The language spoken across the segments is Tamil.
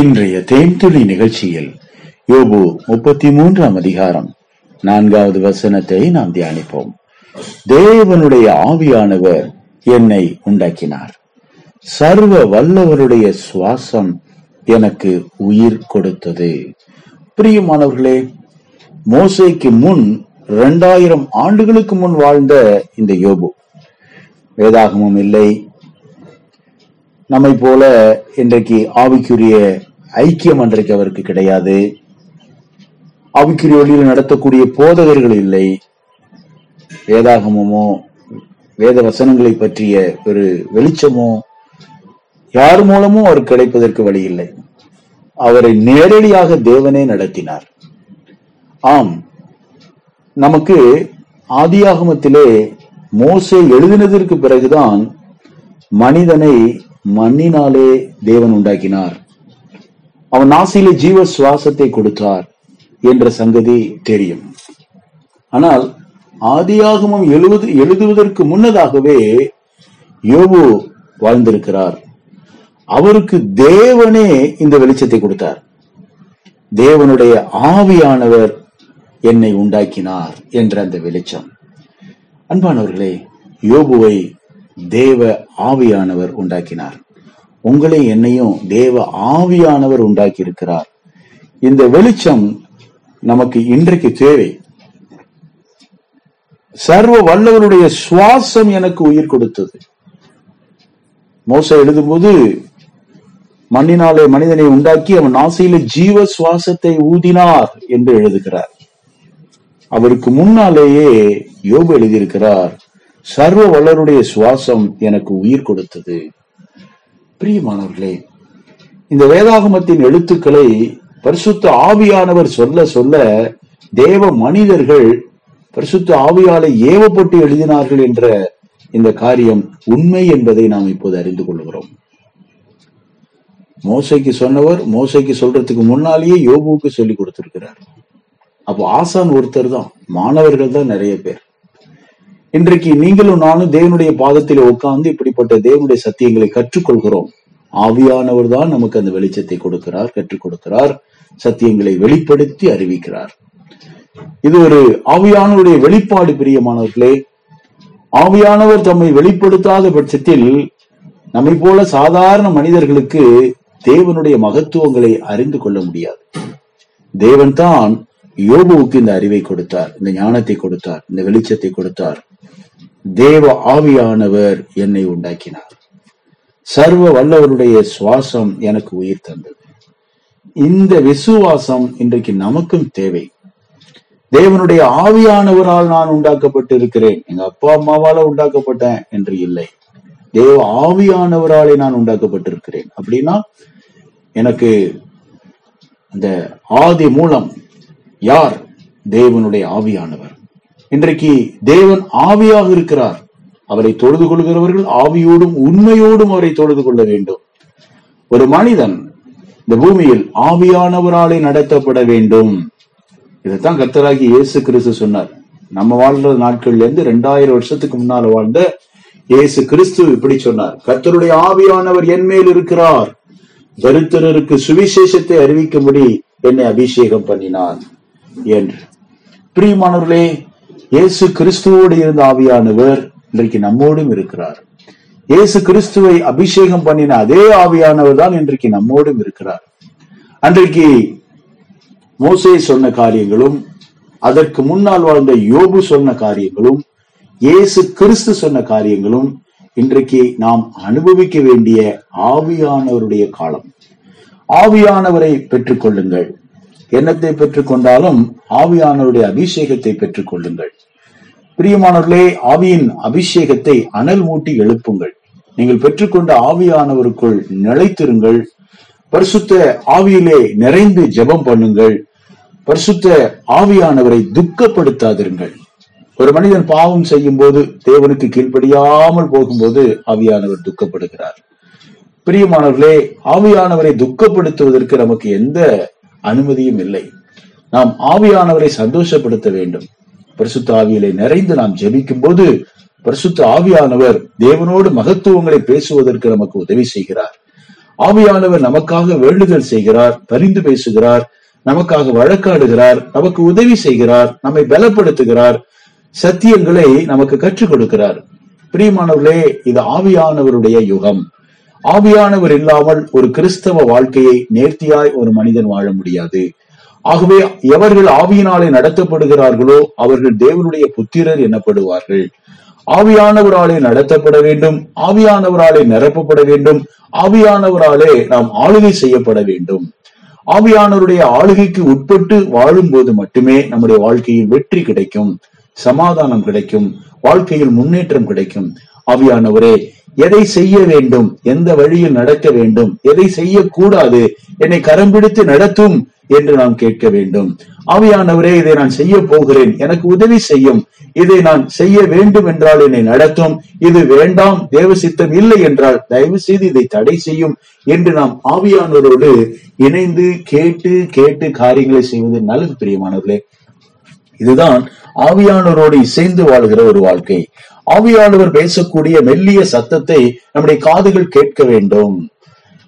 இன்றைய தேன்துளி நிகழ்ச்சியில் யோபு முப்பத்தி மூன்றாம் அதிகாரம் நான்காவது வசனத்தை நாம் தியானிப்போம். தேவனுடைய ஆவியானவர் என்னை உண்டாக்கினார். சர்வ வல்லவருடைய சுவாசம் எனக்கு உயிர் கொடுத்தது. பிரியமானவர்களே மோசைக்கு முன் இரண்டாயிரம் ஆண்டுகளுக்கு முன் வாழ்ந்த இந்த யோபு. வேதாகமும் இல்லை நம்மை போல இன்றைக்கு ஆவிக்குரிய ஐக்கியம் அன்றைக்கு அவருக்கு கிடையாது. ஆவிக்குரிய வழியில் நடத்தக்கூடிய போதகர்கள் இல்லை. வேதாகமமோ வேத வசனங்களை பற்றிய ஒரு வெளிச்சமோ யார் மூலமும் அவர் கிடைப்பதற்கு வழி இல்லை. அவரை நேரடியாக தேவனே நடத்தினார். ஆம் நமக்கு ஆதியாகமத்திலே மோசை எழுதினதற்கு பிறகுதான் மனிதனை மண்ணினாலே தேவன் உண்டாக்கினார். அவன் ஆசையிலே ஜீவ சுவாசத்தை கொடுத்தார் என்ற சங்கதி தெரியும். ஆனால் ஆதியாகமம் எழுவது எழுதுவதற்கு முன்னதாகவே யோபு வாழ்ந்திருக்கிறார். அவருக்கு தேவனே இந்த வெளிச்சத்தை கொடுத்தார். தேவனுடைய ஆவியானவர் என்னை உண்டாக்கினார் என்ற அந்த வெளிச்சம். அன்பானவர்களே யோபுவை தேவ ஆவியானவர் உண்டாக்கினார். உங்களை என்னையும் தேவ ஆவியானவர் உண்டாக்கி இருக்கிறார் இந்த வெளிச்சம் நமக்கு இன்றைக்கு தேவை. சர்வ வல்லவருடைய சுவாசம் எனக்கு உயிர் கொடுத்தது. மோச எழுதும்போது மண்ணினாலே மனிதனை உண்டாக்கி அவன் ஆசையில ஜீவ சுவாசத்தை ஊதினார் என்று எழுதுகிறார். அவருக்கு முன்னாலேயே யோபு எழுதியிருக்கிறார் சர்வ வல்லருடைய சுவாசம் எனக்கு உயிர் கொடுத்தது. பிரியமானவர்களே இந்த வேதாகமத்தின் எழுத்துக்களை பரிசுத்த ஆவியானவர் சொல்ல சொல்ல தேவ மனிதர்கள் பரிசுத்த ஆவியாலை ஏவப்பட்டு எழுதினார்கள் என்ற இந்த காரியம் உண்மை என்பதை நாம் இப்போது அறிந்து கொள்கிறோம். மோசைக்கு சொன்னவர் மோசைக்கு சொல்றதுக்கு முன்னாலேயே யோபுவுக்கு சொல்லி கொடுத்திருக்கிறார். அப்போ ஆசான் ஒருத்தர் தான் மாணவர்கள் தான் நிறைய பேர். இன்றைக்கு நீங்களும் நானும் தேவனுடைய பாதத்தில் உட்கார்ந்து இப்படிப்பட்ட தேவனுடைய சத்தியங்களை கற்றுக்கொள்கிறோம். ஆவியானவர் தான் நமக்கு அந்த வெளிச்சத்தை கொடுக்கிறார் கற்றுக் கொடுக்கிறார் சத்தியங்களை வெளிப்படுத்தி அறிவிக்கிறார். இது ஒரு ஆவியானவருடைய வெளிப்பாடு பிரியமானவர்களே. ஆவியானவர் தம்மை வெளிப்படுத்தாத பட்சத்தில் நம்மை போல சாதாரண மனிதர்களுக்கு தேவனுடைய மகத்துவங்களை அறிந்து கொள்ள முடியாது. தேவன் தான் யோபுவுக்கு இந்த அறிவை கொடுத்தார் இந்த ஞானத்தை கொடுத்தார் இந்த வெளிச்சத்தை கொடுத்தார். தேவ ஆவியானவர் என்னை உண்டாக்கினார். சர்வ வல்லவருடைய சுவாசம் எனக்கு உயிர் தந்தது. இந்த விசுவாசம் இன்றைக்கு நமக்கும் தேவை. தேவனுடைய ஆவியானவரால் நான் உண்டாக்கப்பட்டு இருக்கிறேன் எங்க அப்பா அம்மாவால உண்டாக்கப்பட்டேன் என்று இல்லை. தேவ ஆவியானவராலே நான் உண்டாக்கப்பட்டிருக்கிறேன். அப்படின்னா எனக்கு அந்த ஆதி மூலம் யார் தேவனுடைய ஆவியானவர்? இன்றைக்கு தேவன் ஆவியாக இருக்கிறார். அவரை தொழுது கொள்கிறவர்கள் ஆவியோடும் உண்மையோடும் அவரை தொழுது கொள்ள வேண்டும். ஒரு மனிதன் இந்த பூமியில் ஆவியானவராலே நடத்தப்பட வேண்டும். இதைத்தான் கர்த்தராகி இயேசு கிறிஸ்து சொன்னார். நம்ம வாழ்ற நாட்கள்ல இருந்து ரெண்டாயிரம் வருஷத்துக்கு முன்னால வாழ்ந்த இயேசு கிறிஸ்து இப்படி சொன்னார். கர்த்தருடைய ஆவியானவர் என் மேல் இருக்கிறார். தரித்திரருக்கு சுவிசேஷத்தை அறிவிக்கும்படி என்னை அபிஷேகம் பண்ணினார் என்று. பிரியமானவர்களே இயேசு கிறிஸ்துவோடு இருந்த ஆவியானவர் இன்றைக்கு நம்மோடும் இருக்கிறார். இயேசு கிறிஸ்துவை அபிஷேகம் பண்ணின அதே ஆவியானவர் தான் இன்றைக்கு நம்மோடும் இருக்கிறார். அன்றைக்கு மோசே சொன்ன காரியங்களும் அதற்கு முன்னால் வாழ்ந்த யோபு சொன்ன காரியங்களும் இயேசு கிறிஸ்து சொன்ன காரியங்களும் இன்றைக்கு நாம் அனுபவிக்க வேண்டிய ஆவியானவருடைய காலம். ஆவியானவரை பெற்றுக் கொள்ளுங்கள் பெற்றுக்கொண்டாலும் பெற்றுக் கொண்டாலும் ஆவியானவருடைய அபிஷேகத்தை பெற்றுக் கொள்ளுங்கள் பிரியமானவர்களே ஆவியின் அபிஷேகத்தை அனல் மூட்டி எழுப்புங்கள். நீங்கள் பெற்றுக்கொண்ட ஆவியானவருக்குள் நிலைத்திருங்கள். பரிசுத்த ஆவியிலே நிறைந்து ஜெபம் பண்ணுங்கள். பரிசுத்த ஆவியானவரை துக்கப்படுத்தாதிருங்கள். ஒரு மனிதன் பாவம் செய்யும் போது தேவனுக்கு கீழ்ப்படியாமல் போகும்போது ஆவியானவர் துக்கப்படுகிறார். பிரியமானவர்களே ஆவியானவரை துக்கப்படுத்துவதற்கு நமக்கு எந்த அனுமதியும் இல்லை. நாம் ஆவியானவரை சந்தோஷப்படுத்த வேண்டும். பரிசுத்த ஆவியிலே நிறைந்து நாம் ஜெபிக்கும் போது பரிசுத்த ஆவியானவர் தேவனோடு மகத்துவங்களை பேசுவதற்கு நமக்கு உதவி செய்கிறார். ஆவியானவர் நமக்காக வேண்டுதல் செய்கிறார் பரிந்து பேசுகிறார் நமக்காக வழக்காடுகிறார் நமக்கு உதவி செய்கிறார் நம்மை பலப்படுத்துகிறார் சத்தியங்களை நமக்கு கற்றுக் கொடுக்கிறார். பிரியமானவர்களே இது ஆவியானவருடைய யுகம். ஆவியானவர் இல்லாமல் ஒரு கிறிஸ்தவ வாழ்க்கையை நேர்த்தியாய் ஒரு மனிதன் வாழ முடியாது. ஆகவே எவர்கள் ஆவியினாலே நடத்தப்படுகிறார்களோ அவர்கள் தேவனுடைய புத்திரர் எனப்படுவார்கள். ஆவியானவராலே நடத்தப்பட வேண்டும் ஆவியானவராலே நிரப்பப்பட வேண்டும் ஆவியானவராலே நாம் ஆளுகை செய்யப்பட வேண்டும். ஆவியானவருடைய ஆளுகைக்கு உட்பட்டு வாழும்போது மட்டுமே நம்முடைய வாழ்க்கையில் வெற்றி கிடைக்கும் சமாதானம் கிடைக்கும் வாழ்க்கையில் முன்னேற்றம் கிடைக்கும். ஆவியானவரே எதை செய்ய வேண்டும் எந்த வழியில் நடக்க வேண்டும் எதை செய்யக்கூடாது என்னை கரம் பிடித்து நடத்தும் என்று நாம் கேட்க வேண்டும். ஆவியானவரே இதை நான் செய்ய போகிறேன். எனக்கு உதவி செய்யும். இதை நான் செய்ய வேண்டும் என்றால் என்னை நடத்தும். இது வேண்டாம் தேவ சித்தம் இல்லை என்றால் தயவு செய்து இதை தடை செய்யும் என்று நாம் ஆவியானவரோடு இணைந்து கேட்டு கேட்டு காரியங்களை செய்வது நல்லது பிரியமானவர்களே. இதுதான் ஆவியானவரோடு இசைந்து வாழ்கிற ஒரு வாழ்க்கை. ஆவியானவர் பேசக்கூடிய மெல்லிய சத்தத்தை நம்முடைய காதுகள் கேட்க வேண்டும்.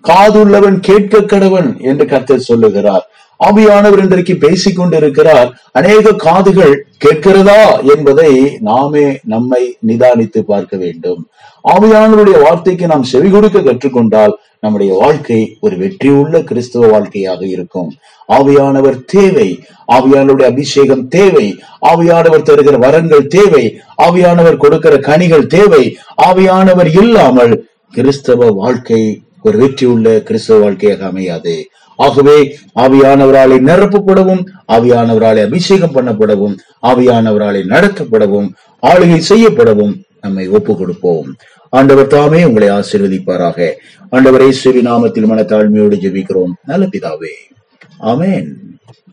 காதுள்ளவன் கேட்க கடவன் என்று கர்த்தர் சொல்லுகிறார். ஆவியானவர் இன்றைக்கு பேசிக் கொண்டிருக்கிறார். அநேக காதுகள் கேட்கிறதா என்பதை நாமே நம்மை நிதானித்து பார்க்க வேண்டும். ஆவியானவருடைய வார்த்தைக்கு நாம் செவி கொடுக்க கற்றுக்கொண்டால் நம்முடைய வாழ்க்கை ஒரு வெற்றியுள்ள கிறிஸ்துவ வாழ்க்கையாக இருக்கும். ஆவியானவர் தேவை ஆவியானவருடைய அபிஷேகம் தேவை ஆவியானவர் தருகிற வரங்கள் தேவை ஆவியானவர் கொடுக்கிற கனிகள் தேவை ஆவியானவர் இல்லாமல் கிறிஸ்தவ வாழ்க்கை ஒரு வெற்றியுள்ள கிறிஸ்தவ வாழ்க்கையாக அமையாது. ஆகவே ஆவியானவராலே நிரப்பப்படவும் ஆவியானவராலே அபிஷேகம் பண்ணப்படவும் ஆவியானவராலே நடத்தப்படவும் ஆளுகை செய்யப்படவும் நம்மை ஒப்பு கொடுப்போம் ஆண்டவர் தாமே உங்களை ஆசீர்வதிப்பாராக. ஆண்டவரே சிறு நாமத்தில் மன தாழ்மையோடு ஜெபிக்கிறோம். நல்ல பிதாவே. ஆமேன்.